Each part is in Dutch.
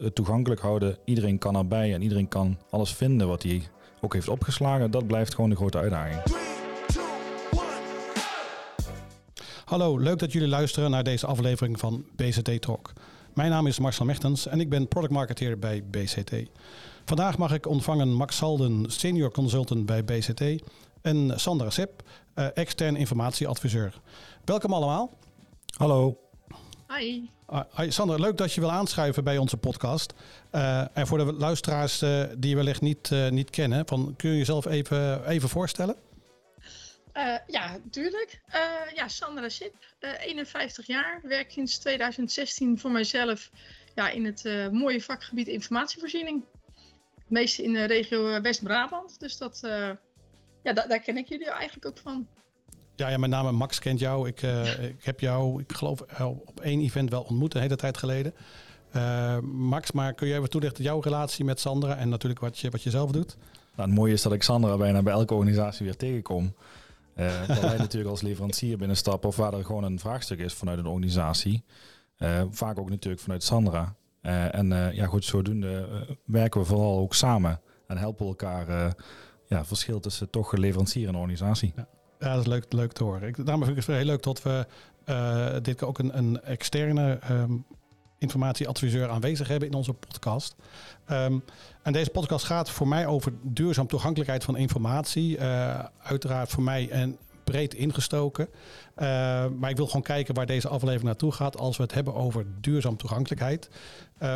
het toegankelijk houden, iedereen kan erbij en iedereen kan alles vinden wat hij ook heeft opgeslagen, dat blijft gewoon de grote uitdaging. Hallo, leuk dat jullie luisteren naar deze aflevering van BCT Talk. Mijn naam is Marcel Mechtens en ik ben product marketeer bij BCT. Vandaag mag ik ontvangen Max Salden, senior consultant bij BCT en Sandra Sepp, uh, extern informatieadviseur. Welkom allemaal. Hallo. Hi. Uh, hi Sandra, leuk dat je wil aanschuiven bij onze podcast. Uh, en voor de luisteraars uh, die je wellicht niet, niet kennen, van, kun je jezelf even, even voorstellen? ja, natuurlijk. ja, Sandra Sip, 51 jaar, werk sinds 2016 voor mijzelf ja, in het mooie vakgebied informatievoorziening. Het meeste in de regio West-Brabant, dus dat, ja, da daar ken ik jullie eigenlijk ook van. Ja, ja, met name Max kent jou. Ik, uh, ik heb jou, ik geloof, op één event wel ontmoet, een hele tijd geleden. Uh, Max, maar kun je even toelichten jouw relatie met Sandra en natuurlijk wat je, wat je zelf doet? Nou, het mooie is dat ik Sandra bijna bij elke organisatie weer tegenkom. Uh, dat wij natuurlijk als leverancier binnenstappen of waar er gewoon een vraagstuk is vanuit een organisatie. vaak ook natuurlijk vanuit Sandra. en ja, goed, zodoende werken we vooral ook samen en helpen elkaar ja, verschil tussen toch leverancier en organisatie. Ja. Ja, dat is leuk, leuk te horen. Ik, daarom vind ik het heel leuk dat we uh, dit ook een, een externe um, informatieadviseur aanwezig hebben in onze podcast. Um, en deze podcast gaat voor mij over duurzaam toegankelijkheid van informatie. Uh, uiteraard voor mij en breed ingestoken. Uh, maar ik wil gewoon kijken waar deze aflevering naartoe gaat als we het hebben over duurzaam toegankelijkheid.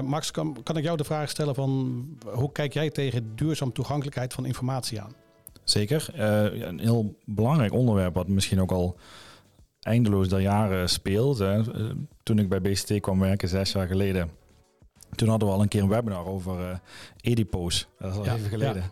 Max, kan, kan ik jou de vraag stellen van hoe kijk jij tegen duurzaam toegankelijkheid van informatie aan? Zeker. Uh, een heel belangrijk onderwerp wat misschien ook al eindeloos der jaren speelt. Hè. Eh, toen ik bij BCT kwam werken zes jaar geleden, toen hadden we al een keer een webinar over uh, edipo's. Dat is al even geleden.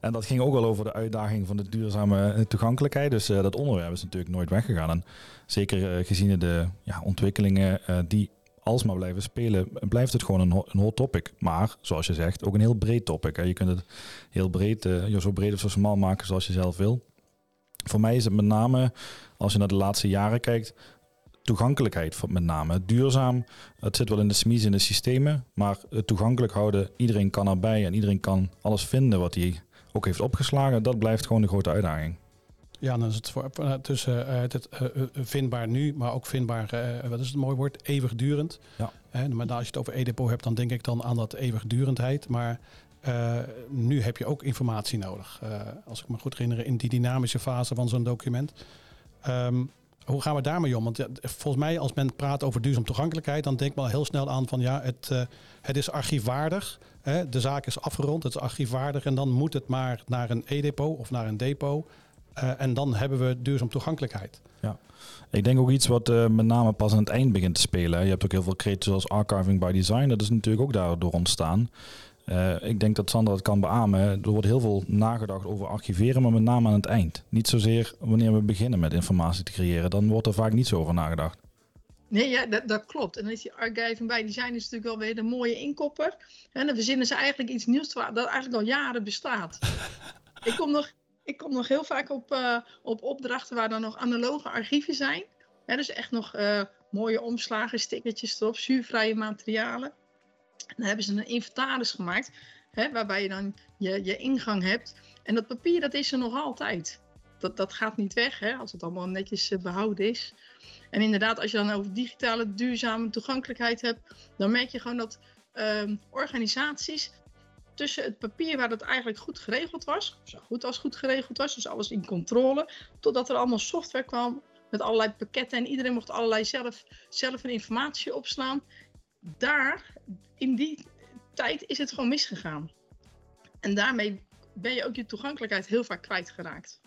En dat ging ook al over de uitdaging van de duurzame toegankelijkheid. Dus uh, dat onderwerp is natuurlijk nooit weggegaan. En zeker gezien de ja, ontwikkelingen die alsmaar blijven spelen, blijft het gewoon een, een hot topic. Maar, zoals je zegt, ook een heel breed topic. Hè. Je kunt het heel breed, uh, zo breed of zo smal maken zoals je zelf wil. Voor mij is het met name, als je naar de laatste jaren kijkt, toegankelijkheid met name. Duurzaam, het zit wel in de smies in de systemen, maar het toegankelijk houden, iedereen kan erbij en iedereen kan alles vinden wat hij ook heeft opgeslagen, dat blijft gewoon de grote uitdaging. Ja, dan is het voor, tussen uh, het, uh, vindbaar nu, maar ook vindbaar, wat is het mooie woord, eeuwigdurend. Ja. maar als je het over EDPO hebt, dan denk ik dan aan dat eeuwigdurendheid. Maar nu heb je ook informatie nodig. als ik me goed herinner, in die dynamische fase van zo'n document. Um, hoe gaan we daarmee om? Want ja, volgens mij, als men praat over duurzaam toegankelijkheid, dan denkt men heel snel aan van ja, het, het is archiefwaardig. Hè? De zaak is afgerond, het is archiefwaardig en dan moet het maar naar een e-depot of naar een depot. Uh, en dan hebben we duurzaam toegankelijkheid. Ja, ik denk ook iets wat uh, met name pas aan het eind begint te spelen. Je hebt ook heel veel kreten zoals archiving by design. Dat is natuurlijk ook daardoor ontstaan. Uh, ik denk dat Sandra het kan beamen. Er wordt heel veel nagedacht over archiveren, maar met name aan het eind. Niet zozeer wanneer we beginnen met informatie te creëren. Dan wordt er vaak niet zo over nagedacht. Nee, ja, dat, dat, klopt. En dan is die archiving by design is natuurlijk wel weer een mooie inkopper. En dan verzinnen ze eigenlijk iets nieuws dat eigenlijk al jaren bestaat. ik kom nog ik kom nog heel vaak op, uh, op opdrachten waar dan nog analoge archieven zijn. dus echt nog uh, mooie omslagen, stickertjes erop, zuurvrije materialen. En dan hebben ze een inventaris gemaakt, hè, waarbij je dan je, je ingang hebt. En dat papier, dat is er nog altijd. Dat, dat gaat niet weg, hè, als het allemaal netjes uh, behouden is. En inderdaad, als je dan over digitale duurzame toegankelijkheid hebt, dan merk je gewoon dat ehm, organisaties tussen het papier waar het eigenlijk goed geregeld was, zo goed als goed geregeld was, dus alles in controle, totdat er allemaal software kwam met allerlei pakketten en iedereen mocht allerlei zelf, zelf een informatie opslaan. Daar, in die tijd, is het gewoon misgegaan. En daarmee ben je ook je toegankelijkheid heel vaak kwijtgeraakt.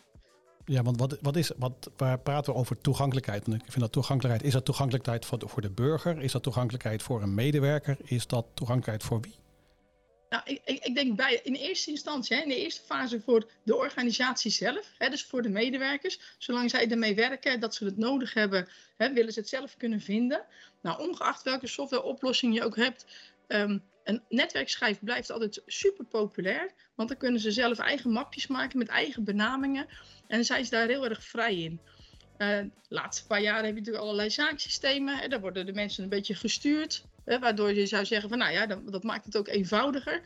Ja, want wat, wat is, wat, waar praten we over toegankelijkheid? ik vind dat toegankelijkheid, is dat toegankelijkheid voor de, voor de burger? Is dat toegankelijkheid voor een medewerker? Is dat toegankelijkheid voor wie? Nou, ik, ik, denk bij, in eerste instantie, hè, in de eerste fase voor de organisatie zelf, hè, dus voor de medewerkers, zolang zij ermee werken, dat ze het nodig hebben, hè, willen ze het zelf kunnen vinden. Nou, ongeacht welke softwareoplossing je ook hebt, um, een netwerkschijf blijft altijd super populair, want dan kunnen ze zelf eigen mapjes maken met eigen benamingen en dan zijn ze daar heel erg vrij in. De laatste paar jaren heb je natuurlijk allerlei zaaksystemen. Daar worden de mensen een beetje gestuurd Waardoor je zou zeggen van nou ja, dat, dat, maakt het ook eenvoudiger.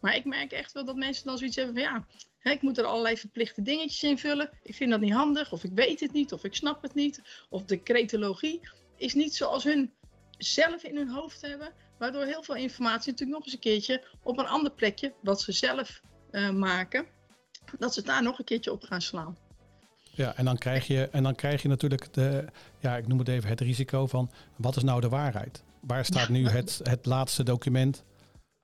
Maar ik merk echt wel dat mensen dan zoiets hebben van ja, hè, ik moet er allerlei verplichte dingetjes invullen. Ik vind dat niet handig, of ik weet het niet, of ik snap het niet. Of de cretologie is niet zoals hun zelf in hun hoofd hebben. Waardoor heel veel informatie natuurlijk nog eens een keertje op een ander plekje, wat ze zelf uh, maken, dat ze daar nog een keertje op gaan slaan. Ja, en dan krijg je, en dan krijg je natuurlijk de, ja, ik noem het even het risico van wat is nou de waarheid? Waar staat nu het, het laatste document?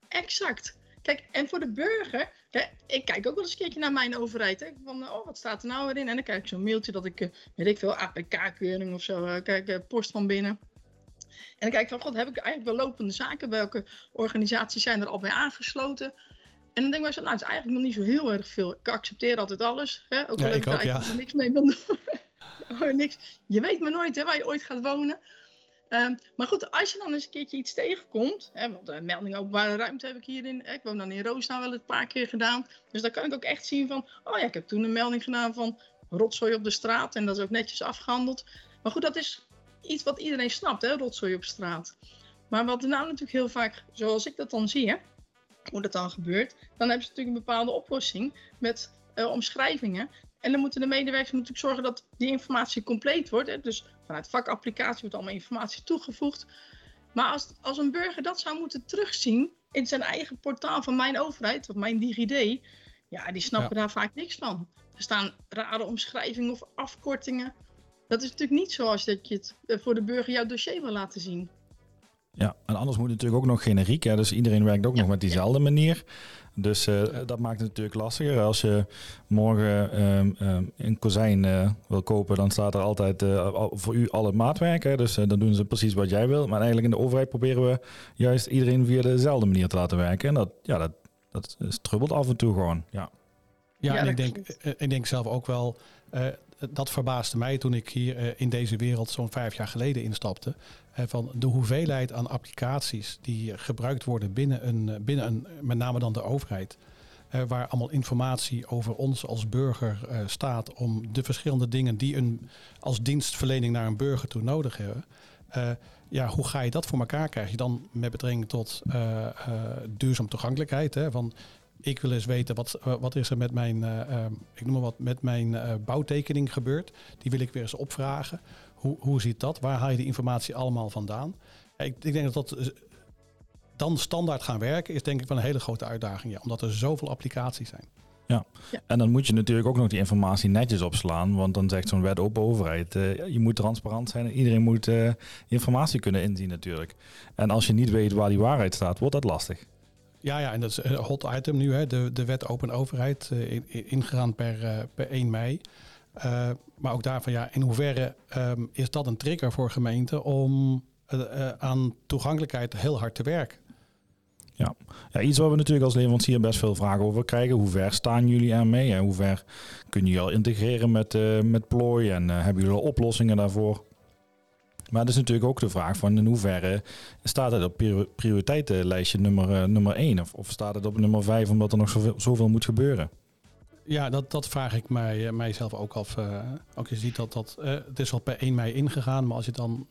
Exact. Kijk, en voor de burger, kijk, ik kijk ook wel eens een keertje naar mijn overheid. Hè, van, oh, wat staat er nou weer in? En dan krijg ik zo'n mailtje dat ik, eh, weet ik veel, APK-keuring of zo, uh, kijk, uh, post van binnen. En dan kijk ik van, god, heb ik eigenlijk wel lopende zaken? Welke organisaties zijn er al bij aangesloten? En dan denk ik, nou, het is eigenlijk nog niet zo heel erg veel. Ik accepteer altijd alles. Hè? Ook al ja, heb ik, ook, ja. niks mee doen. oh, niks. Je weet maar nooit hè, waar je ooit gaat wonen. Um, maar goed, als je dan eens een keertje iets tegenkomt, hè, want een melding openbare ruimte heb ik hierin, ik woon dan in Roosnaar wel een paar keer gedaan, dus dan kan ik ook echt zien van, oh ja, ik heb toen een melding gedaan van rotzooi op de straat en dat is ook netjes afgehandeld. Maar goed, dat is iets wat iedereen snapt, hè, rotzooi op straat. Maar wat er nou natuurlijk heel vaak, zoals ik dat dan zie, hè, hoe dat dan gebeurt, dan hebben ze natuurlijk een bepaalde oplossing met uh, omschrijvingen. En dan moeten de medewerkers natuurlijk zorgen dat die informatie compleet wordt. Hè. Dus vanuit vakapplicatie wordt allemaal informatie toegevoegd. Maar als, als een burger dat zou moeten terugzien in zijn eigen portaal van mijn overheid, of mijn DigiD, ja, die snappen daar vaak niks van. Er staan rare omschrijvingen of afkortingen. Dat is natuurlijk niet zoals dat je het eh, voor de burger jouw dossier wil laten zien. Ja, en anders moet het natuurlijk ook nog generiek. Hè? Dus iedereen werkt ook nog met diezelfde manier. Dus uh, dat maakt het natuurlijk lastiger. Als je morgen um, um, een kozijn uh, wil kopen, dan staat er altijd uh, voor u alle maatwerken. Dus dan doen ze precies wat jij wil. Maar eigenlijk in de overheid proberen we juist iedereen via dezelfde manier te laten werken. En dat, ja, dat, dat strubbelt af en toe gewoon. Ja, ja, ja en ik denk, ik denk zelf ook wel dat verbaasde mij toen ik hier eh, in deze wereld zo'n vijf jaar geleden instapte. van de hoeveelheid aan applicaties die gebruikt worden binnen een, eh, binnen een met name dan de overheid. Uh, waar allemaal informatie over ons als burger uh, staat om de verschillende dingen die een als dienstverlening naar een burger toe nodig hebben. Uh, ja, hoe ga je dat voor elkaar krijgen? Dan met betrekking tot duurzaam toegankelijkheid. Hè, van ik wil eens weten wat, eh, wat is er met mijn, uh, ik noem maar wat, met mijn uh, bouwtekening gebeurd. Die wil ik weer eens opvragen. Hoe, hoe ziet dat? Waar haal je die informatie allemaal vandaan? Ik, ik denk dat dat dan standaard gaan werken is denk ik wel een hele grote uitdaging. Ja, omdat er zoveel applicaties zijn. Ja. ja. en dan moet je natuurlijk ook nog die informatie netjes opslaan. Want dan zegt zo'n wet open overheid, uh, je moet transparant zijn en iedereen moet uh, informatie kunnen inzien natuurlijk. En als je niet weet waar die waarheid staat, wordt dat lastig. Ja, ja, en dat is een hot item nu, hè, de, de wet open overheid, uh, ingegaan per, uh, per 1 mei. Maar ook daarvan, ja, in hoeverre um, is dat een trigger voor gemeenten om aan toegankelijkheid heel hard te werken? Ja. ja, iets waar we natuurlijk als leverancier best veel vragen over krijgen. Hoe ver staan jullie ermee? En hoe ver kun je al integreren met, met plooi? En hebben jullie al oplossingen daarvoor? Maar dat is natuurlijk ook de vraag van in hoeverre staat het op prioriteitenlijstje nummer, uh, nummer 1 of, of staat het op nummer 5 omdat er nog zoveel, zoveel moet gebeuren? Ja, dat, dat vraag ik mij, uh, mijzelf ook af. Uh, ook je ziet dat dat, het is al per 1 mei ingegaan, maar als je het dan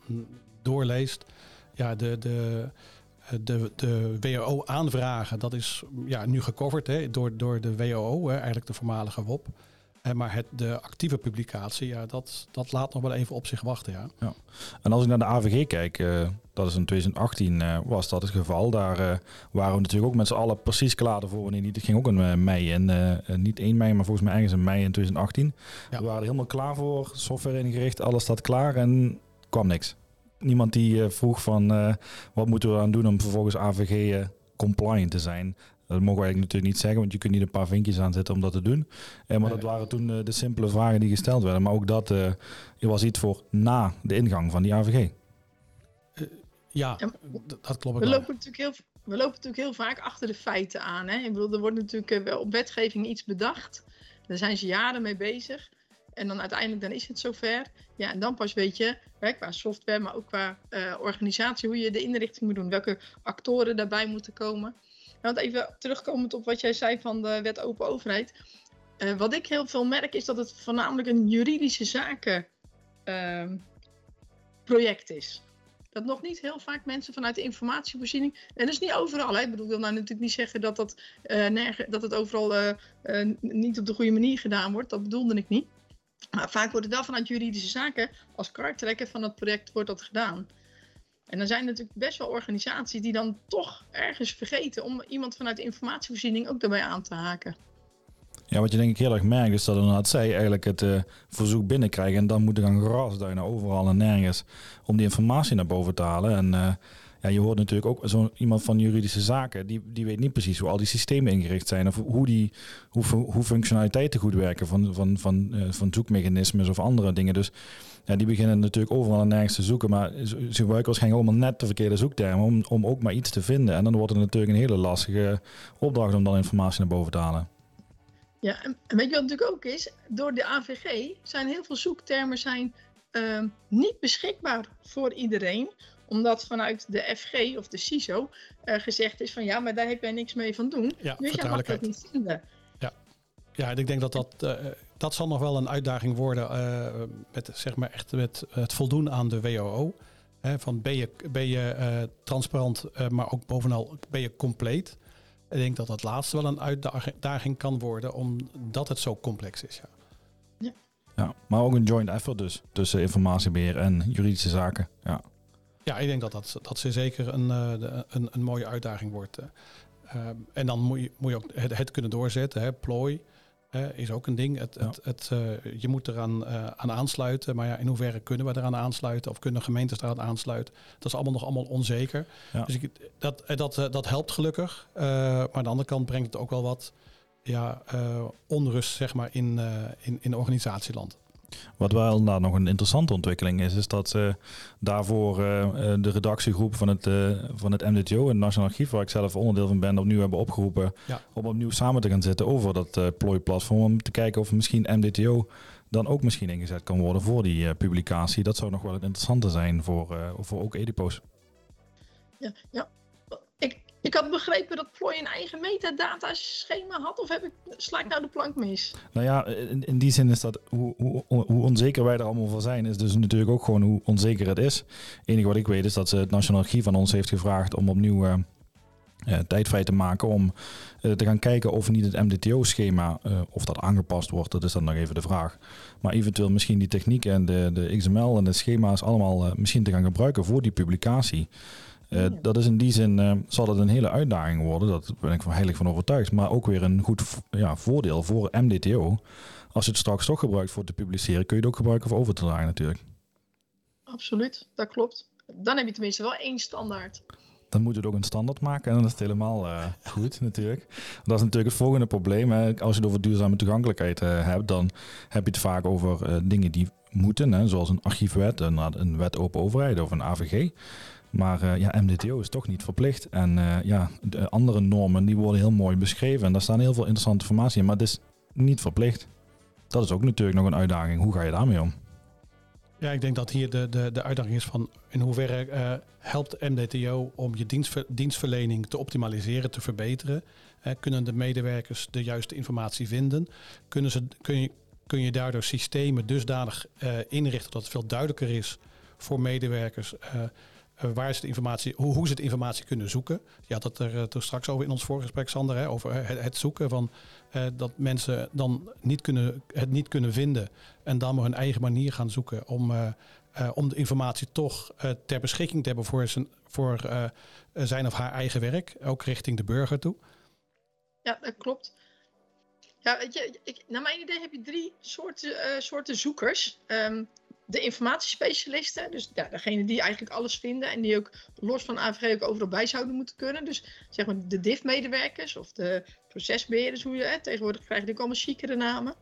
doorleest, ja, de, de, de, de WO-aanvragen, dat is ja, nu gecoverd hè, door, door de WO, hè, eigenlijk de voormalige WOP. Maar het, de actieve publicatie, ja, dat, dat laat nog wel even op zich wachten. Ja. ja. En als ik naar de AVG kijk, uh, dat is in 2018 uh, was dat het geval. Daar uh, waren we natuurlijk ook met z'n allen precies klaar voor wanneer niet. Het ging ook in mei en niet 1 mei, maar volgens mij ergens in mei in 2018. Ja. We waren er helemaal klaar voor, software ingericht, alles staat klaar en kwam niks. Niemand die vroeg van wat moeten we aan doen om vervolgens AVG compliant te zijn. Dat mogen we eigenlijk natuurlijk niet zeggen, want je kunt niet een paar vinkjes aanzetten om dat te doen. Eh, maar dat waren toen uh, de simpele vragen die gesteld werden. Maar ook dat uh, was iets voor na de ingang van die AVG. Uh, ja, dat klopt. We lopen, natuurlijk heel, we lopen natuurlijk heel vaak achter de feiten aan. Hè? Ik bedoel, er wordt natuurlijk wel op wetgeving iets bedacht. Daar zijn ze jaren mee bezig. En dan uiteindelijk dan is het zover. Ja, en dan pas weet je, hè, qua software, maar ook qua organisatie, hoe je de inrichting moet doen. Welke actoren daarbij moeten komen. Want even terugkomend op wat jij zei van de wet open overheid. Uh, wat ik heel veel merk is dat het voornamelijk een juridische zaken uh, project is. dat nog niet heel vaak mensen vanuit de informatievoorziening, en dat is niet overal, hè, ik bedoel, wil nou natuurlijk niet zeggen dat, dat, uh, dat het overal uh, niet op de goede manier gedaan wordt, dat bedoelde ik niet. Maar vaak wordt het wel vanuit juridische zaken, als karttrekker van het project, wordt dat gedaan. En dan zijn er natuurlijk best wel organisaties die dan toch ergens vergeten om iemand vanuit de informatievoorziening ook daarbij aan te haken. Ja, wat je denk ik heel erg merkt is dat inderdaad zij eigenlijk het uh, verzoek binnenkrijgen en dan moeten gaan grasduinen overal en nergens om die informatie naar boven te halen. En uh, je hoort natuurlijk ook zo iemand van juridische zaken, die, die weet niet precies hoe al die systemen ingericht zijn of hoe, die, hoe, hoe functionaliteiten goed werken van, van, van, uh, van zoekmechanismes of andere dingen. Dus ja, die beginnen natuurlijk overal en nergens te zoeken, maar ze gebruiken waarschijnlijk allemaal net de verkeerde zoektermen om, om ook maar iets te vinden. En dan wordt het natuurlijk een hele lastige opdracht om dan informatie naar boven te halen. Ja, en weet je wat natuurlijk ook is? Door de AVG zijn heel veel zoektermen zijn, uh, niet beschikbaar voor iedereen omdat vanuit de FG of de CISO uh, gezegd is van ja, maar daar heb jij niks mee van doen. Ja, dus jij mag dat niet vinden. Ja, ja ik denk dat dat, uh, dat zal nog wel een uitdaging worden uh, met, zeg maar echt met het voldoen aan de WOO. Hè, van ben je, ben je transparant, maar ook bovenal ben je compleet. Ik denk dat dat laatste wel een uitdaging kan worden, omdat het zo complex is. Ja. Ja. ja, maar ook een joint effort dus, tussen informatiebeheer en juridische zaken. Ja. Ja, ik denk dat dat, dat ze zeker een, een, een mooie uitdaging wordt. Uh, en dan moet je, moet je ook het, het kunnen doorzetten. Hè. Plooi uh, is ook een ding. Het, ja. het, het, uh, je moet eraan aan aansluiten. Maar ja, in hoeverre kunnen we eraan aansluiten? Of kunnen gemeentes eraan aansluiten? Dat is allemaal nog allemaal onzeker. Ja. Dus ik, dat, dat, dat helpt gelukkig. maar aan de andere kant brengt het ook wel wat ja, onrust zeg maar, in, in, in organisatieland. Wat wel inderdaad nog een interessante ontwikkeling is, is dat uh, daarvoor uh, de redactiegroep van het, uh, van het MDTO, het Nationaal Archief, waar ik zelf onderdeel van ben, opnieuw hebben opgeroepen ja. om opnieuw samen te gaan zitten over dat plooiplatform. Om te kijken of misschien MDTO dan ook misschien ingezet kan worden voor die publicatie. Dat zou nog wel het interessante zijn voor, voor ook Edipo's. Ja, ja. Ik, had begrepen dat Ploy een eigen metadata schema had, of heb ik, sla ik nou de plank mis? Nou ja, in, die zin is dat hoe, hoe, hoe, onzeker wij er allemaal voor zijn, is dus natuurlijk ook gewoon hoe onzeker het is. Het enige wat ik weet is dat ze het Nationaal Archief van ons heeft gevraagd om opnieuw uh, uh, tijd vrij te maken om uh, te gaan kijken of niet het MDTO-schema, of dat aangepast wordt, dat is dan nog even de vraag. Maar eventueel misschien die techniek en de, de XML en de schema's allemaal misschien te gaan gebruiken voor die publicatie. Uh, ja. Dat is in die zin, uh, zal het een hele uitdaging worden, dat ben ik van heilig van overtuigd. Maar ook weer een goed ja, voordeel voor MDTO. Als je het straks toch gebruikt voor te publiceren, kun je het ook gebruiken voor over te dragen natuurlijk. Absoluut, dat klopt. Dan heb je tenminste wel één standaard. Dan moet je het ook een standaard maken en dan is het helemaal uh, goed natuurlijk. Dat is natuurlijk het volgende probleem. Hè. Als je het over duurzame toegankelijkheid hebt, dan heb je het vaak over dingen die moeten. Hè, zoals een archiefwet, een, een wet open overheid of een AVG. Maar uh, ja, MDTO is toch niet verplicht. En uh, ja, de andere normen die worden heel mooi beschreven. En daar staan heel veel interessante informatie in. Maar het is niet verplicht. Dat is ook natuurlijk nog een uitdaging. Hoe ga je daarmee om? Ja, ik denk dat hier de, de, de uitdaging is van in hoeverre uh, helpt MDTO om je dienstver, dienstverlening te optimaliseren, te verbeteren. kunnen de medewerkers de juiste informatie vinden? Kunnen ze, kun, je, kun je daardoor systemen dusdanig inrichten dat het veel duidelijker is voor medewerkers uh, waar is de informatie, hoe, hoe ze de informatie kunnen zoeken. Je had het er uh, toen straks over in ons voorgesprek, Sander, hè, over het, het, zoeken van dat mensen dan niet kunnen, het niet kunnen vinden en dan maar hun eigen manier gaan zoeken om, om de informatie toch ter beschikking te hebben voor zijn, voor, zijn of haar eigen werk, ook richting de burger toe. Ja, dat klopt. Ja, ik, naar mijn idee heb je drie soorten, soorten zoekers. Um, de informatiespecialisten, dus ja, degene die eigenlijk alles vinden en die ook los van AVG ook overal bij zouden moeten kunnen. Dus zeg maar de DIF-medewerkers of de procesbeheerders, hoe je hè, tegenwoordig krijg je ook allemaal chicere namen.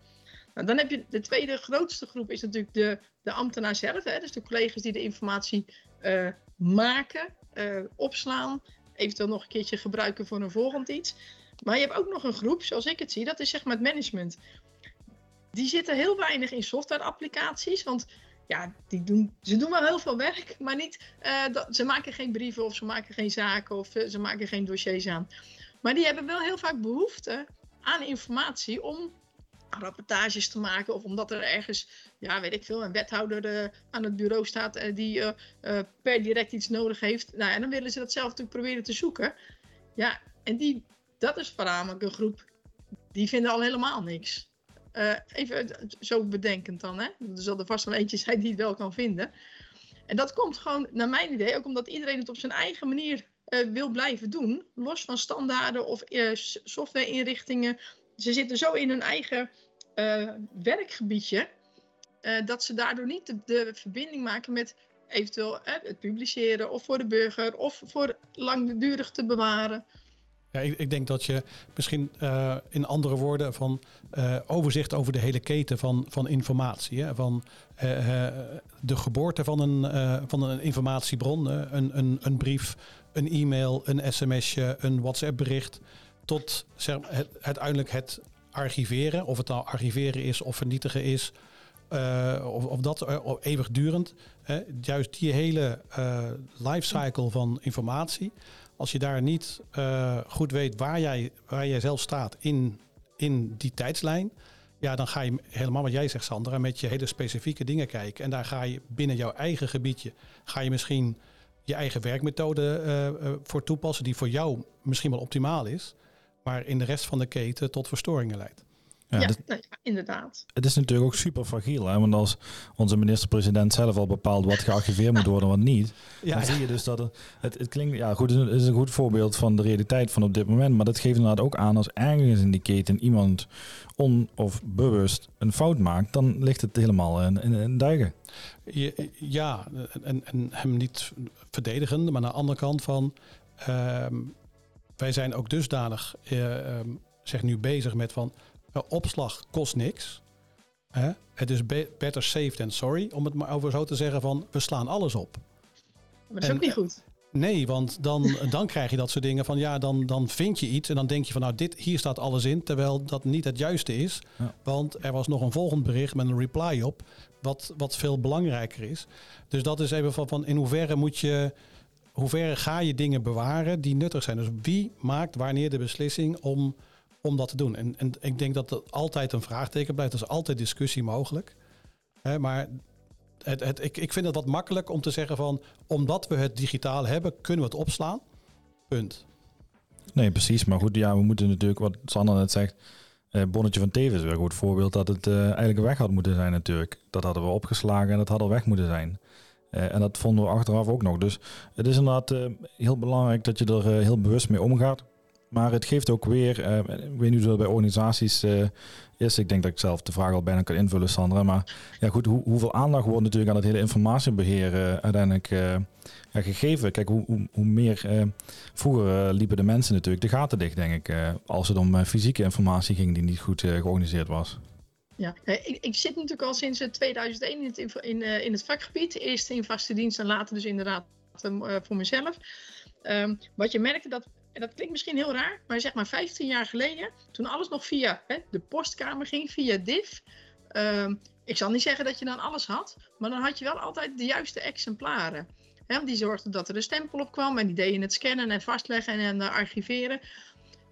Nou, dan heb je de tweede grootste groep is natuurlijk de, de ambtenaar zelf, hè, dus de collega's die de informatie uh, maken, uh, opslaan, eventueel nog een keertje gebruiken voor een volgend iets. Maar je hebt ook nog een groep, zoals ik het zie, dat is zeg maar het management. Die zitten heel weinig in software-applicaties, want ja, die doen, ze doen wel heel veel werk, maar niet, uh, dat, ze maken geen brieven of ze maken geen zaken of uh, ze maken geen dossiers aan. Maar die hebben wel heel vaak behoefte aan informatie om rapportages te maken. Of omdat er ergens, ja, weet ik veel, een wethouder aan het bureau staat die per direct iets nodig heeft. Nou, en dan willen ze dat zelf natuurlijk proberen te zoeken. Ja, en die, dat is voornamelijk een groep, die vinden al helemaal niks. Even zo bedenkend dan, hè. Er zal er vast wel eentje zijn die het wel kan vinden. En dat komt gewoon, naar mijn idee, ook omdat iedereen het op zijn eigen manier uh, wil blijven doen. Los van standaarden of softwareinrichtingen. Ze zitten zo in hun eigen werkgebiedje. dat ze daardoor niet de, de verbinding maken met eventueel het publiceren. Of voor de burger. Of voor langdurig te bewaren. Ja, ik, ik, denk dat je misschien uh, in andere woorden van uh, overzicht over de hele keten van, van informatie. Hè? Van uh, de geboorte van een, van een informatiebron, een, een, een brief, een e-mail, een sms'je, een WhatsApp bericht. Tot het, uiteindelijk het archiveren. Of het nou archiveren is of vernietigen is. of, of dat eeuwigdurend. Juist die hele lifecycle van informatie als je daar niet uh, goed weet waar jij, waar jij zelf staat in, in die tijdslijn, ja, dan ga je helemaal wat jij zegt, Sandra, met je hele specifieke dingen kijken. En daar ga je binnen jouw eigen gebiedje, ga je misschien je eigen werkmethode uh, voor toepassen, die voor jou misschien wel optimaal is, maar in de rest van de keten tot verstoringen leidt. Ja, ja, nou ja, inderdaad. Het is natuurlijk ook super fragiel. Hè? Want als onze minister-president zelf al bepaalt wat gearchiveerd moet worden en wat niet, ja, dan zie je dus dat het, het, het, klinkt, ja goed, het is een goed voorbeeld van de realiteit van op dit moment. Maar dat geeft inderdaad ook aan als ergens in die keten iemand on- of bewust een fout maakt, dan ligt het helemaal in, in, in duigen. Ja, en, en hem niet verdedigen, maar aan de andere kant van, uh, wij zijn ook dusdanig, uh, zeg nu bezig met van, opslag kost niks. Hè? Het is better safe than sorry, om het maar over zo te zeggen van we slaan alles op. Maar dat is ook niet goed. Nee, want dan, dan krijg je dat soort dingen van ja, dan, dan vind je iets en dan denk je van nou, dit, hier staat alles in, terwijl dat niet het juiste is. Want er was nog een volgend bericht met een reply op, wat, wat veel belangrijker is. Dus dat is even van, van in hoeverre moet je, hoeverre ga je dingen bewaren die nuttig zijn. Dus wie maakt wanneer de beslissing om om dat te doen. En, en ik denk dat dat altijd een vraagteken blijft. Er is altijd discussie mogelijk. Hè, maar het, het, ik, ik vind het wat makkelijk om te zeggen van... omdat we het digitaal hebben, kunnen we het opslaan. Punt. Nee, precies. Maar goed, ja, we moeten natuurlijk, wat Sander net zegt... Eh, Bonnetje van Tevens weer een goed voorbeeld dat het uh, eigenlijk weg had moeten zijn natuurlijk. Dat hadden we opgeslagen en dat had al weg moeten zijn. Uh, en dat vonden we achteraf ook nog. Dus het is inderdaad uh, heel belangrijk dat je er heel bewust mee omgaat. Maar het geeft ook weer, uh, ik weet niet hoe dat bij organisaties uh, is. Ik denk dat ik zelf de vraag al bijna kan invullen, Sandra. Maar ja, goed, hoe, hoeveel aandacht wordt natuurlijk aan het hele informatiebeheer uh, uiteindelijk ja, gegeven? Kijk, hoe, hoe, hoe meer. vroeger liepen de mensen natuurlijk de gaten dicht, denk ik. als het om fysieke informatie ging die niet goed georganiseerd was. Ja, ik, ik, zit natuurlijk al sinds 2001 in het, in, in het vakgebied. Eerst in vaste dienst en later dus inderdaad voor mezelf. Um, wat je merkte dat en dat klinkt misschien heel raar, maar zeg maar 15 jaar geleden, toen alles nog via hè, de postkamer ging, via DIF. Ehm, ik zal niet zeggen dat je dan alles had, maar dan had je wel altijd de juiste exemplaren. Hè, die zorgden dat er een stempel op kwam en die deden het scannen en vastleggen en, en archiveren.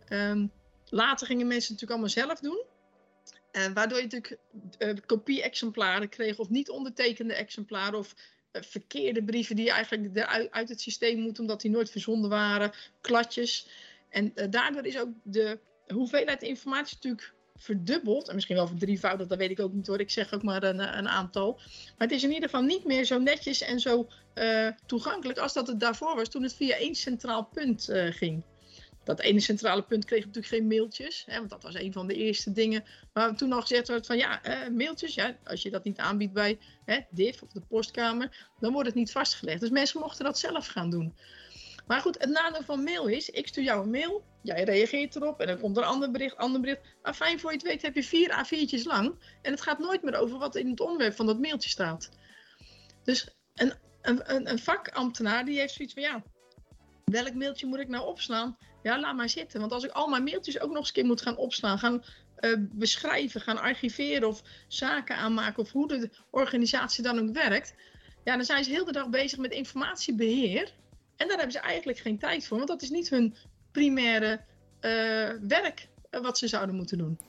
Um, later gingen mensen het natuurlijk allemaal zelf doen. Uh, waardoor je natuurlijk uh, kopie-exemplaren kreeg of niet ondertekende exemplaren of eh, verkeerde brieven die eigenlijk eruit, uit het systeem moeten, omdat die nooit verzonden waren, kladjes. En uh, daardoor is ook de hoeveelheid informatie natuurlijk verdubbeld. En misschien wel verdrievoudigd, dat weet ik ook niet hoor. Ik zeg ook maar een, een aantal. Maar het is in ieder geval niet meer zo netjes en zo uh, toegankelijk als dat het daarvoor was toen het via één centraal punt ging dat ene centrale punt kreeg natuurlijk geen mailtjes. Hè, want dat was een van de eerste dingen waar toen al gezegd werd van ja, eh, mailtjes. Ja, als je dat niet aanbiedt bij hè, DIF of de postkamer, dan wordt het niet vastgelegd. Dus mensen mochten dat zelf gaan doen. Maar goed, het nadeel van mail is, ik stuur jou een mail, jij reageert erop en dan komt er een ander bericht, ander bericht. Maar fijn voor je het weet heb je vier A4'tjes lang en het gaat nooit meer over wat in het onderwerp van dat mailtje staat. Dus een, een, een vakambtenaar die heeft zoiets van ja, welk mailtje moet ik nou opslaan? Ja, laat maar zitten. Want als ik al mijn mailtjes ook nog eens een keer moet gaan opslaan, gaan uh, beschrijven, gaan archiveren of zaken aanmaken of hoe de organisatie dan ook werkt, ja, dan zijn ze heel de dag bezig met informatiebeheer. En daar hebben ze eigenlijk geen tijd voor, want dat is niet hun primaire uh, werk uh, wat ze zouden moeten doen.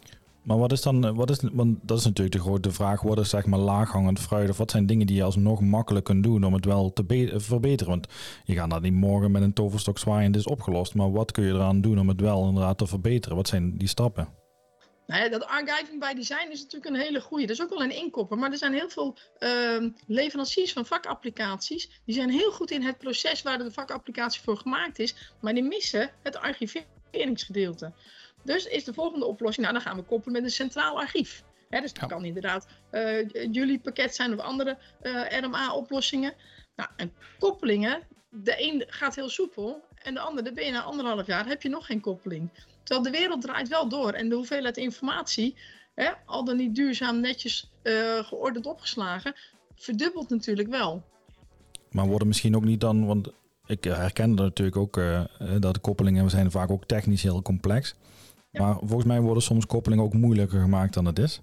Maar wat is dan, wat is, want dat is natuurlijk de grote vraag, wat zeg maar laaghangend fruit of wat zijn dingen die je alsnog makkelijk kunt doen om het wel te verbeteren? Want je gaat dat niet morgen met een toverstok zwaaien en het is opgelost, maar wat kun je eraan doen om het wel inderdaad te verbeteren? Wat zijn die stappen? Nou dat archiving by design is natuurlijk een hele goede. Dat is ook wel een inkopper. Maar er zijn heel veel uh, leveranciers van vakapplicaties. Die zijn heel goed in het proces waar de vakapplicatie voor gemaakt is. Maar die missen het archiveringsgedeelte. Dus is de volgende oplossing, nou dan gaan we koppelen met een centraal archief. dus dat kan inderdaad uh, jullie pakket zijn of andere uh, eh, RMA-oplossingen. Nou, en koppelingen, de een gaat heel soepel en de andere, ben je na anderhalf jaar, heb je nog geen koppeling. Terwijl de wereld draait wel door en de hoeveelheid informatie, al dan niet duurzaam netjes uh, geordend opgeslagen, verdubbelt natuurlijk wel. Maar worden misschien ook niet dan, want ik herken natuurlijk ook dat de koppelingen zijn vaak ook technisch heel complex. Maar volgens mij worden soms koppelingen ook moeilijker gemaakt dan het is.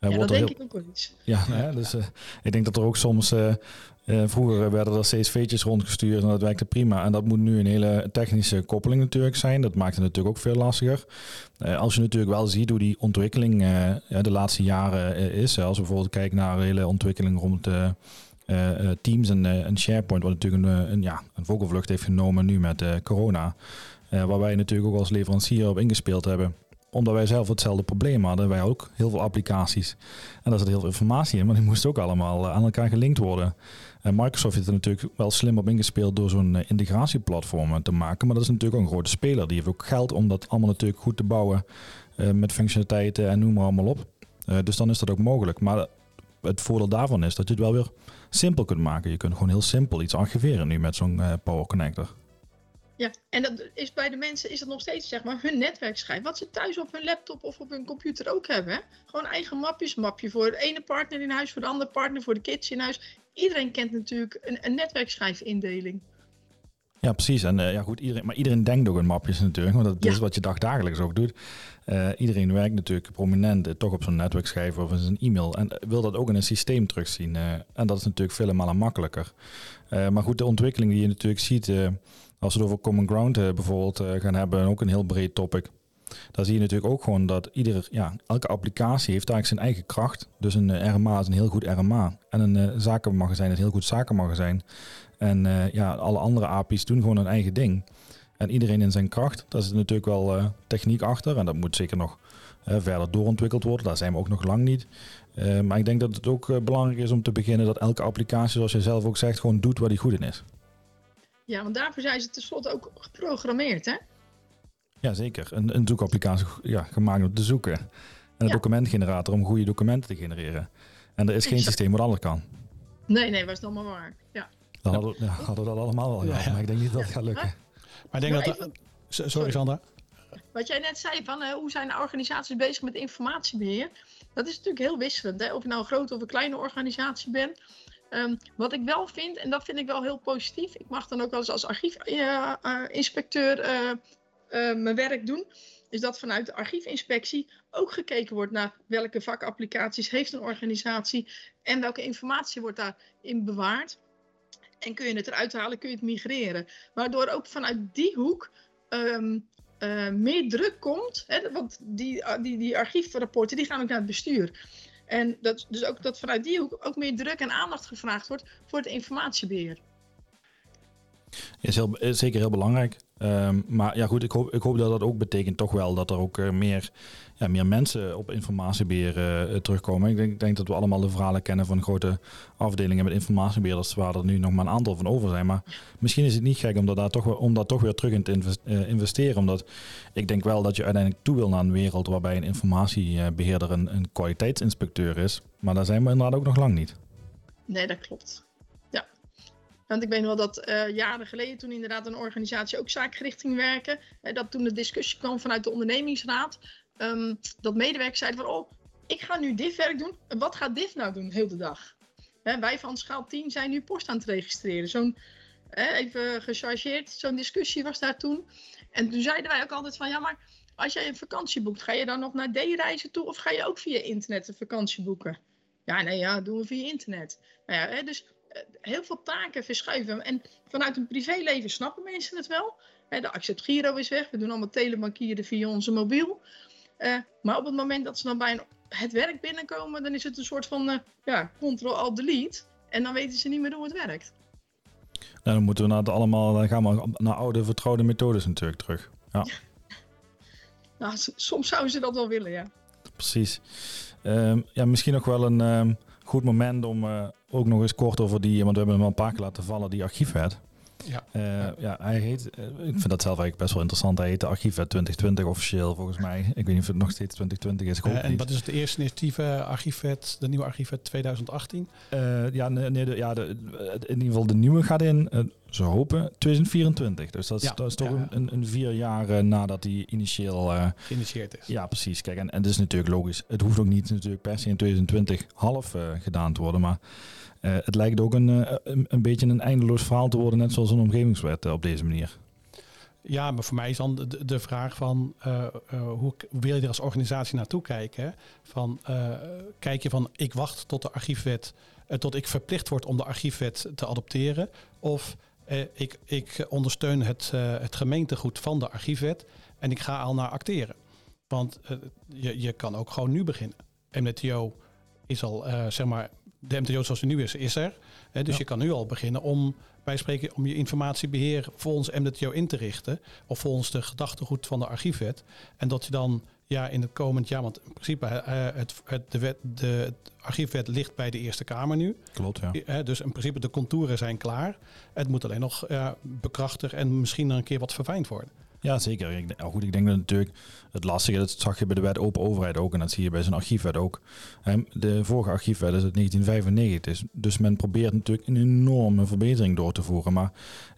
Uh, ja, dat denk ik ook wel eens. Ja, ja. dus uh, ik denk dat er ook soms... Uh, vroeger werden er CSV'tjes rondgestuurd en dat werkte prima. En dat moet nu een hele technische koppeling natuurlijk zijn. Dat maakt het natuurlijk ook veel lastiger. als je natuurlijk wel ziet hoe die ontwikkeling de laatste jaren is. als we bijvoorbeeld kijken naar de hele ontwikkeling rond... Teams en, en, SharePoint, wat natuurlijk een, een, ja, een vogelvlucht heeft genomen nu met corona. Uh, waar wij natuurlijk ook als leverancier op ingespeeld hebben omdat wij zelf hetzelfde probleem hadden. Wij ook heel veel applicaties. En daar zit heel veel informatie in, maar die moesten ook allemaal eh, aan elkaar gelinkt worden. En Microsoft heeft er natuurlijk wel slim op ingespeeld door zo'n uh, integratieplatform te maken. Maar dat is natuurlijk ook een grote speler. Die heeft ook geld om dat allemaal natuurlijk goed te bouwen. met functionaliteiten en noem maar allemaal op. dus dan is dat ook mogelijk. Maar het voordeel daarvan is dat je het wel weer simpel kunt maken. Je kunt gewoon heel simpel iets archiveren nu met zo'n Power Connector. Ja, en dat is bij de mensen is dat nog steeds zeg maar hun netwerkschijf. Wat ze thuis op hun laptop of op hun computer ook hebben. Hè? Gewoon eigen mapjes. Mapje voor de ene partner in huis, voor de andere partner, voor de kids in huis. Iedereen kent natuurlijk een, een netwerkschijfindeling. Ja, precies. En uh, ja, goed, iedereen, maar iedereen denkt ook in mapjes natuurlijk. Want dat is wat je dagdagelijks ook doet. Uh, iedereen werkt natuurlijk prominent uh, toch op zo'n netwerkschijf of in zijn e-mail. En wil dat ook in een systeem terugzien. en dat is natuurlijk vele malen makkelijker. maar goed, de ontwikkeling die je natuurlijk ziet als we het over Common Ground uh, bijvoorbeeld uh, gaan hebben, ook een heel breed topic. Daar zie je natuurlijk ook gewoon dat ieder, ja, elke applicatie heeft eigenlijk zijn eigen kracht. Dus een uh, RMA is een heel goed RMA. En een zakenmagazijn is een heel goed zakenmagazijn. En ja, alle andere API's doen gewoon hun eigen ding. En iedereen in zijn kracht. Daar zit natuurlijk wel techniek achter. En dat moet zeker nog verder doorontwikkeld worden. Daar zijn we ook nog lang niet. maar ik denk dat het ook belangrijk is om te beginnen dat elke applicatie, zoals je zelf ook zegt, gewoon doet waar die goed in is. Ja, want daarvoor zijn ze tenslotte ook geprogrammeerd, hè? Ja, zeker. Een, een zoekapplicatie ja, gemaakt om te zoeken. En een documentgenerator om goede documenten te genereren. En er is geen systeem wat anders kan. Nee, nee, was het allemaal waar. Ja. Dan hadden, ja, hadden we dat allemaal wel. Ja, Maar ik denk niet dat het gaat lukken. Maar ik denk dat... sorry, Sandra. Wat jij net zei, van uh, hoe zijn organisaties bezig met informatiebeheer? Dat is natuurlijk heel wisselend. Hè? Of je nou een grote of een kleine organisatie bent. Ehm, wat ik wel vind, en dat vind ik wel heel positief, ik mag dan ook wel eens als archiefinspecteur uh, uh, mijn werk doen, is dat vanuit de archiefinspectie ook gekeken wordt naar welke vakapplicaties heeft een organisatie en welke informatie wordt daarin bewaard. En kun je het eruit halen, kun je het migreren. Waardoor ook vanuit die hoek ehm, meer druk komt. Hè, want die, die, die archiefrapporten die gaan ook naar het bestuur. En dat, dus ook dat vanuit die hoek ook meer druk en aandacht gevraagd wordt voor het informatiebeheer. Is, heel, is zeker heel belangrijk. Um, maar ja, goed, ik hoop, ik hoop dat dat ook betekent toch wel dat er ook uh, meer, ja, meer mensen op informatiebeheer uh, terugkomen. Ik denk, denk, dat we allemaal de verhalen kennen van grote afdelingen met informatiebeheerders, waar er nu nog maar een aantal van over zijn. Maar misschien is het niet gek om daar toch, om dat toch weer terug in te uh, investeren. Omdat ik denk wel dat je uiteindelijk toe wil naar een wereld waarbij een informatiebeheerder een, een kwaliteitsinspecteur is. Maar daar zijn we inderdaad ook nog lang niet. Nee, dat klopt. Want ik weet wel dat uh, jaren geleden, toen inderdaad een organisatie ook zaakgericht ging werken, dat toen de discussie kwam vanuit de ondernemingsraad, um, dat medewerkers zeiden van, oh, ik ga nu dit werk doen, en wat gaat dit nou doen heel de dag? Wij van schaal 10 zijn nu post aan het registreren. Zo'n, even gechargeerd, zo'n discussie was daar toen. En toen zeiden wij ook altijd van, ja, maar als jij een vakantie boekt, ga je dan nog naar D-reizen toe of ga je ook via internet een vakantie boeken? Ja, nee, ja, doen we via internet. Nou ja, dus eh, heel veel taken verschuiven. En vanuit een privéleven snappen mensen het wel. De accept Giro is weg. We doen allemaal telebankieren via onze mobiel. maar op het moment dat ze dan bij een, het werk binnenkomen, dan is het een soort van ja, Ctrl-Alt-Delete. En dan weten ze niet meer hoe het werkt. Nou, dan moeten we naar allemaal, dan gaan we naar oude vertrouwde methodes natuurlijk terug. Ja. nou, soms zouden ze dat wel willen, ja. Precies. Um, ja, misschien nog wel een um, goed moment om uh, ook nog eens kort over die, want we hebben hem al een paar keer laten vallen, die archiefwet. Ja. Uh, ja, hij heet, uh, ik vind dat zelf eigenlijk best wel interessant. Hij heet de Archiefwet 2020 officieel volgens mij. Ik weet niet of het nog steeds 2020 is. Uh, en wat is het de eerste initiatieve Archiefwet, de nieuwe Archiefwet 2018? ja, nee, nee de, ja de, in ieder geval de nieuwe gaat in, ze hopen, 2024. Dus dat is, ja, dat is toch ja. een, een, vier jaar nadat die initieel... Geïnitieerd is. Ja, precies. Kijk, en, en het is natuurlijk logisch. Het hoeft ook niet natuurlijk per se in 2020 half gedaan te worden, maar... Het lijkt ook een, een, een, beetje een eindeloos verhaal te worden, net zoals een omgevingswet op deze manier. Ja, maar voor mij is dan de, de vraag van hoe wil je er als organisatie naartoe kijken? Van, kijk je van ik wacht tot de archiefwet, tot ik verplicht word om de archiefwet te adopteren? Of ik, ik ondersteun het, het gemeentegoed van de archiefwet en ik ga al naar acteren? Want je, je kan ook gewoon nu beginnen. MTO is al, zeg maar, de MTO zoals die nu is, is er. Hè, dus je kan nu al beginnen om bij spreken om je informatiebeheer volgens MTO in te richten. Of volgens de gedachtegoed van de archiefwet. En dat je dan ja, in het komend jaar, want in principe uh, het, het, de, wet, de het archiefwet ligt bij de Eerste Kamer nu. Klopt, ja. Uh, dus in principe de contouren zijn klaar. Het moet alleen nog bekrachtigd en misschien nog een keer wat verfijnd worden. Ja, zeker. Ik, goed, ik denk dat natuurlijk het lastige, dat zag je bij de wet open overheid ook en dat zie je bij zijn archiefwet ook. De vorige archiefwet is uit 1995, dus men probeert natuurlijk een enorme verbetering door te voeren, maar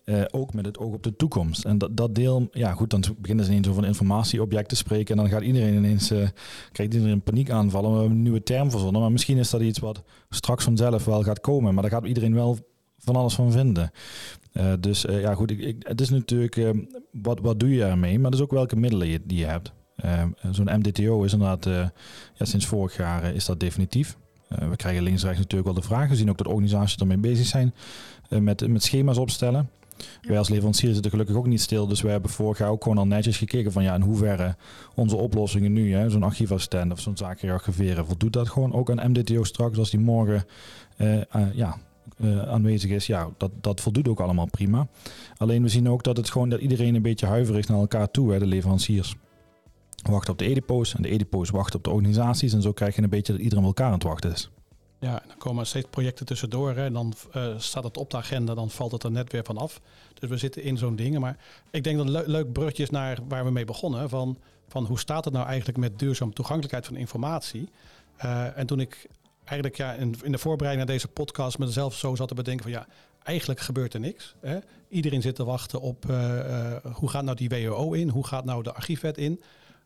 uh, ook met het oog op de toekomst. En dat, dat deel, ja goed, dan beginnen ze ineens over een informatieobject te spreken en dan gaat iedereen ineens, uh, krijgt iedereen een paniekaanval. We hebben een nieuwe term verzonnen, maar misschien is dat iets wat straks vanzelf wel gaat komen, maar daar gaat iedereen wel van alles van vinden. Uh, dus uh, ja, goed, ik, ik, het is natuurlijk uh, wat, wat doe je ermee, maar dat is ook welke middelen je, die je hebt. Zo'n MDTO is inderdaad, ja, sinds vorig jaar is dat definitief. we krijgen links rechts natuurlijk wel de vraag. We zien ook dat organisaties ermee bezig zijn met, met schema's opstellen. Ja. Wij als leverancier zitten gelukkig ook niet stil. Dus we hebben vorig jaar ook gewoon al netjes gekeken van ja, in hoeverre onze oplossingen nu, zo'n archiefassistent of zo'n zaken archiveren, voldoet dat gewoon ook aan MDTO straks als die morgen ja, uh, aanwezig is, ja, dat, dat voldoet ook allemaal prima. Alleen we zien ook dat het gewoon dat iedereen een beetje huiverig naar elkaar toe, hè, de leveranciers. Wachten op de edipo's en de edipo's wachten op de organisaties. En zo krijg je een beetje dat iedereen elkaar aan het wachten is. Ja, en dan komen steeds projecten tussendoor. Hè, en dan uh, staat het op de agenda, dan valt het er net weer van af. Dus we zitten in zo'n dingen. Maar ik denk dat le leuk brugje is naar waar we mee begonnen. Van, van hoe staat het nou eigenlijk met duurzame toegankelijkheid van informatie? Uh, en toen ik eigenlijk ja, in, de voorbereiding naar deze podcast mezelf zo zat te bedenken van ja, eigenlijk gebeurt er niks. Hè? Iedereen zit te wachten op uh, uh, hoe gaat nou die WO in, hoe gaat nou de archiefwet in.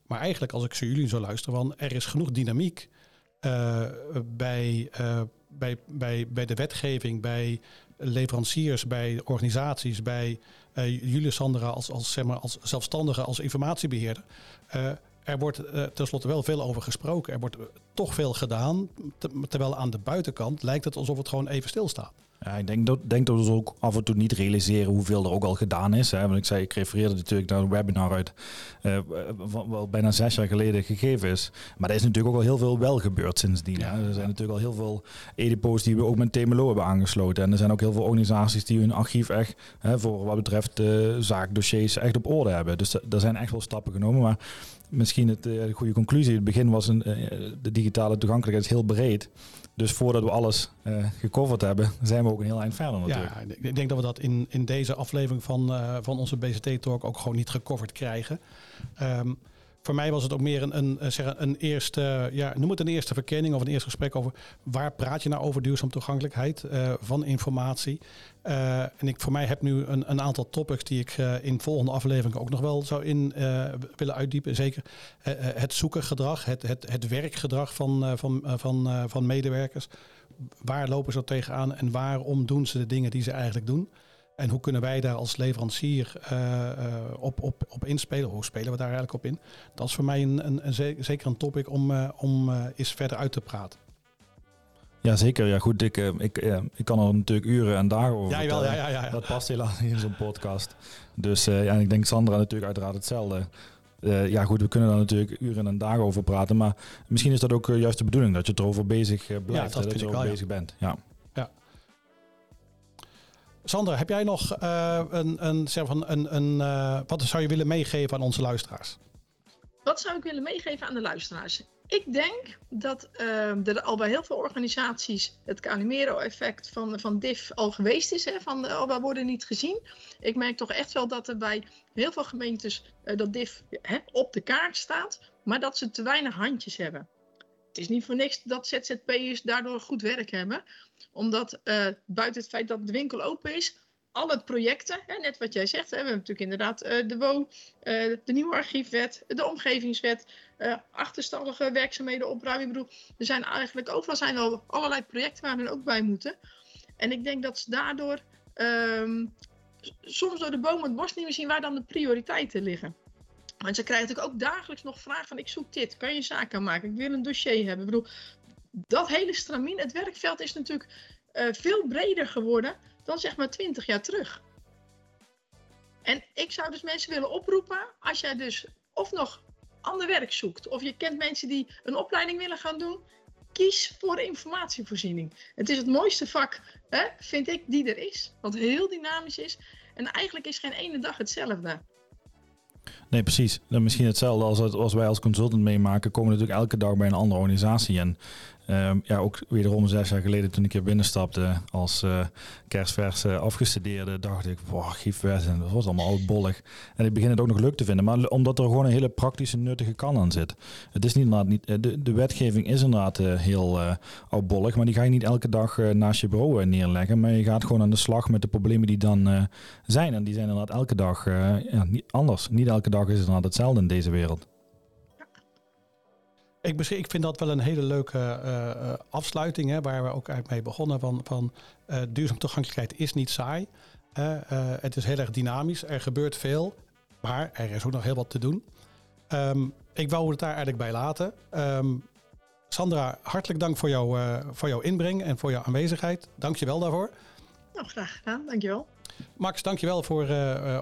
Maar eigenlijk als ik zo jullie zo luister, van er is genoeg dynamiek uh, bij, bij, bij, bij de wetgeving, bij leveranciers, bij organisaties, bij jullie Sandra als, als, zeg maar, als zelfstandige, als informatiebeheerder er wordt uh, tenslotte wel veel over gesproken. Er wordt toch veel gedaan. terwijl aan de buitenkant lijkt het alsof het gewoon even stilstaat. Ja, ik denk dat, denk dat we ook af en toe niet realiseren hoeveel er ook al gedaan is. Hè. Want ik zei, ik refereerde natuurlijk naar een webinar uit, uh, wat bijna zes jaar geleden gegeven is. Maar er is natuurlijk ook al heel veel wel gebeurd sindsdien. Ja. Er zijn natuurlijk al heel veel edipo's die we ook met Temelo hebben aangesloten. En er zijn ook heel veel organisaties die hun archief echt, hè, voor wat betreft uh, zaakdossiers, echt op orde hebben. Dus er zijn echt wel stappen genomen. Maar misschien het, de goede conclusie. Het begin was een, de digitale toegankelijkheid is heel breed. Dus voordat we alles uh, gecoverd hebben, zijn we ook een heel eind verder natuurlijk. Ja, ik denk dat we dat in, in deze aflevering van, uh, van onze BCT-talk ook gewoon niet gecoverd krijgen. Um, voor mij was het ook meer een, een, zeg een eerste, ja, noem het een eerste verkenning of een eerste gesprek over waar praat je nou over duurzaam toegankelijkheid uh, van informatie. Uh, en ik voor mij heb nu een, een aantal topics die ik in volgende afleveringen ook nog wel zou in willen uitdiepen. Zeker het zoekergedrag, het, het, het werkgedrag van, van, van, van medewerkers. Waar lopen ze tegenaan en waarom doen ze de dingen die ze eigenlijk doen? En hoe kunnen wij daar als leverancier uh, uh, op, op, op inspelen? Hoe spelen we daar eigenlijk op in? Dat is voor mij een, een, een zeker een topic om, uh, om eens verder uit te praten. Ja, zeker. Ja, goed. Ik, ik, ik kan er natuurlijk uren en dagen over. Ja, wel, ja, ja, ja, Dat past helaas niet in zo'n podcast. Dus ja, ik denk Sandra natuurlijk uiteraard hetzelfde. Uh, ja, goed, we kunnen daar natuurlijk uren en dagen over praten. Maar misschien is dat ook juist de bedoeling dat je erover bezig blijft. Ja, dat, dat je erover bezig bent. Ja. Ja. Sandra, heb jij nog een, een, zeg van, een, een, wat zou je willen meegeven aan onze luisteraars? Wat zou ik willen meegeven aan de luisteraars? Ik denk dat uh, er al bij heel veel organisaties het Calimero-effect van, van DIF al geweest is. Hè, van, oh, we worden niet gezien. Ik merk toch echt wel dat er bij heel veel gemeentes dat DIF hè, op de kaart staat, maar dat ze te weinig handjes hebben. Het is niet voor niks dat ZZP'ers daardoor goed werk hebben. Omdat uh, buiten het feit dat de winkel open is, alle projecten, hè, net wat jij zegt, hè, we hebben natuurlijk inderdaad uh, de WO, uh, de nieuwe archiefwet, de omgevingswet, achterstallige werkzaamheden opruimen. Ik bedoel, er zijn eigenlijk overal zijn al allerlei projecten waar we ook bij moeten. En ik denk dat ze daardoor um, soms door de bomen het bos niet meer zien waar dan de prioriteiten liggen. Want ze krijgen natuurlijk ook dagelijks nog vragen van ik zoek dit, kan je zaak aanmaken, ik wil een dossier hebben. Ik bedoel, dat hele stramien, het werkveld is natuurlijk veel breder geworden dan zeg maar 20 jaar terug. En ik zou dus mensen willen oproepen, als jij dus of nog ander werk zoekt, of je kent mensen die een opleiding willen gaan doen, kies voor informatievoorziening. Het is het mooiste vak, hè, vind ik, die er is. Wat heel dynamisch is. En eigenlijk is geen ene dag hetzelfde. Nee, precies. Misschien hetzelfde als, als wij als consultant meemaken, komen natuurlijk elke dag bij een andere organisatie. En Um, ja, ook wederom zes jaar geleden toen ik hier binnenstapte als uh, afgestudeerde, dacht ik, wow, giefwet en dat was allemaal oudbollig. En ik begin het ook nog leuk te vinden, maar omdat er gewoon een hele praktische, nuttige kan aan zit. Het is niet, niet, eh, de, de wetgeving is inderdaad uh, heel oudbollig, maar die ga je niet elke dag naast je bureau neerleggen, maar je gaat gewoon aan de slag met de problemen die dan zijn. En die zijn inderdaad elke dag ja, niet anders. Niet elke dag is het inderdaad hetzelfde in deze wereld. Ik, ik vind dat wel een hele leuke uh, afsluiting, hè, waar we ook eigenlijk mee begonnen. Van, van uh, duurzaam toegankelijkheid is niet saai. het is heel erg dynamisch, er gebeurt veel, maar er is ook nog heel wat te doen. Um, ik wou het daar eigenlijk bij laten. Um, Sandra, hartelijk dank voor, jou, voor jouw inbreng en voor jouw aanwezigheid. Dank je wel daarvoor. Nou, graag gedaan. Dank je wel. Max, dank je wel voor,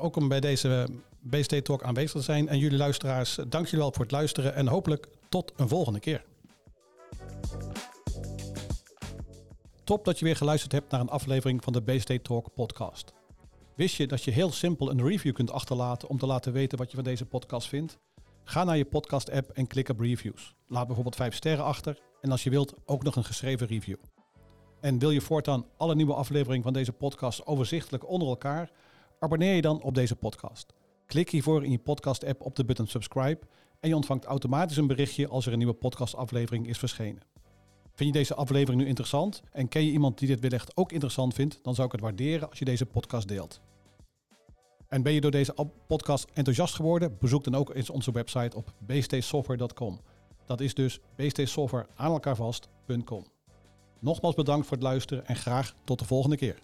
ook om bij deze BST Talk aanwezig te zijn. En jullie luisteraars, dank jullie wel voor het luisteren en hopelijk tot een volgende keer. Top dat je weer geluisterd hebt naar een aflevering van de BST Talk podcast. Wist je dat je heel simpel een review kunt achterlaten om te laten weten wat je van deze podcast vindt? Ga naar je podcast app en klik op reviews. Laat bijvoorbeeld 5 sterren achter en als je wilt ook nog een geschreven review. En wil je voortaan alle nieuwe afleveringen van deze podcast overzichtelijk onder elkaar? Abonneer je dan op deze podcast. Klik hiervoor in je podcast app op de button subscribe en je ontvangt automatisch een berichtje als er een nieuwe podcastaflevering is verschenen. Vind je deze aflevering nu interessant en ken je iemand die dit wellicht ook interessant vindt, dan zou ik het waarderen als je deze podcast deelt. En ben je door deze podcast enthousiast geworden? Bezoek dan ook eens onze website op bstsoftware.com. Dat is dus bstsoftware aan elkaar vast.com. Nogmaals bedankt voor het luisteren en graag tot de volgende keer.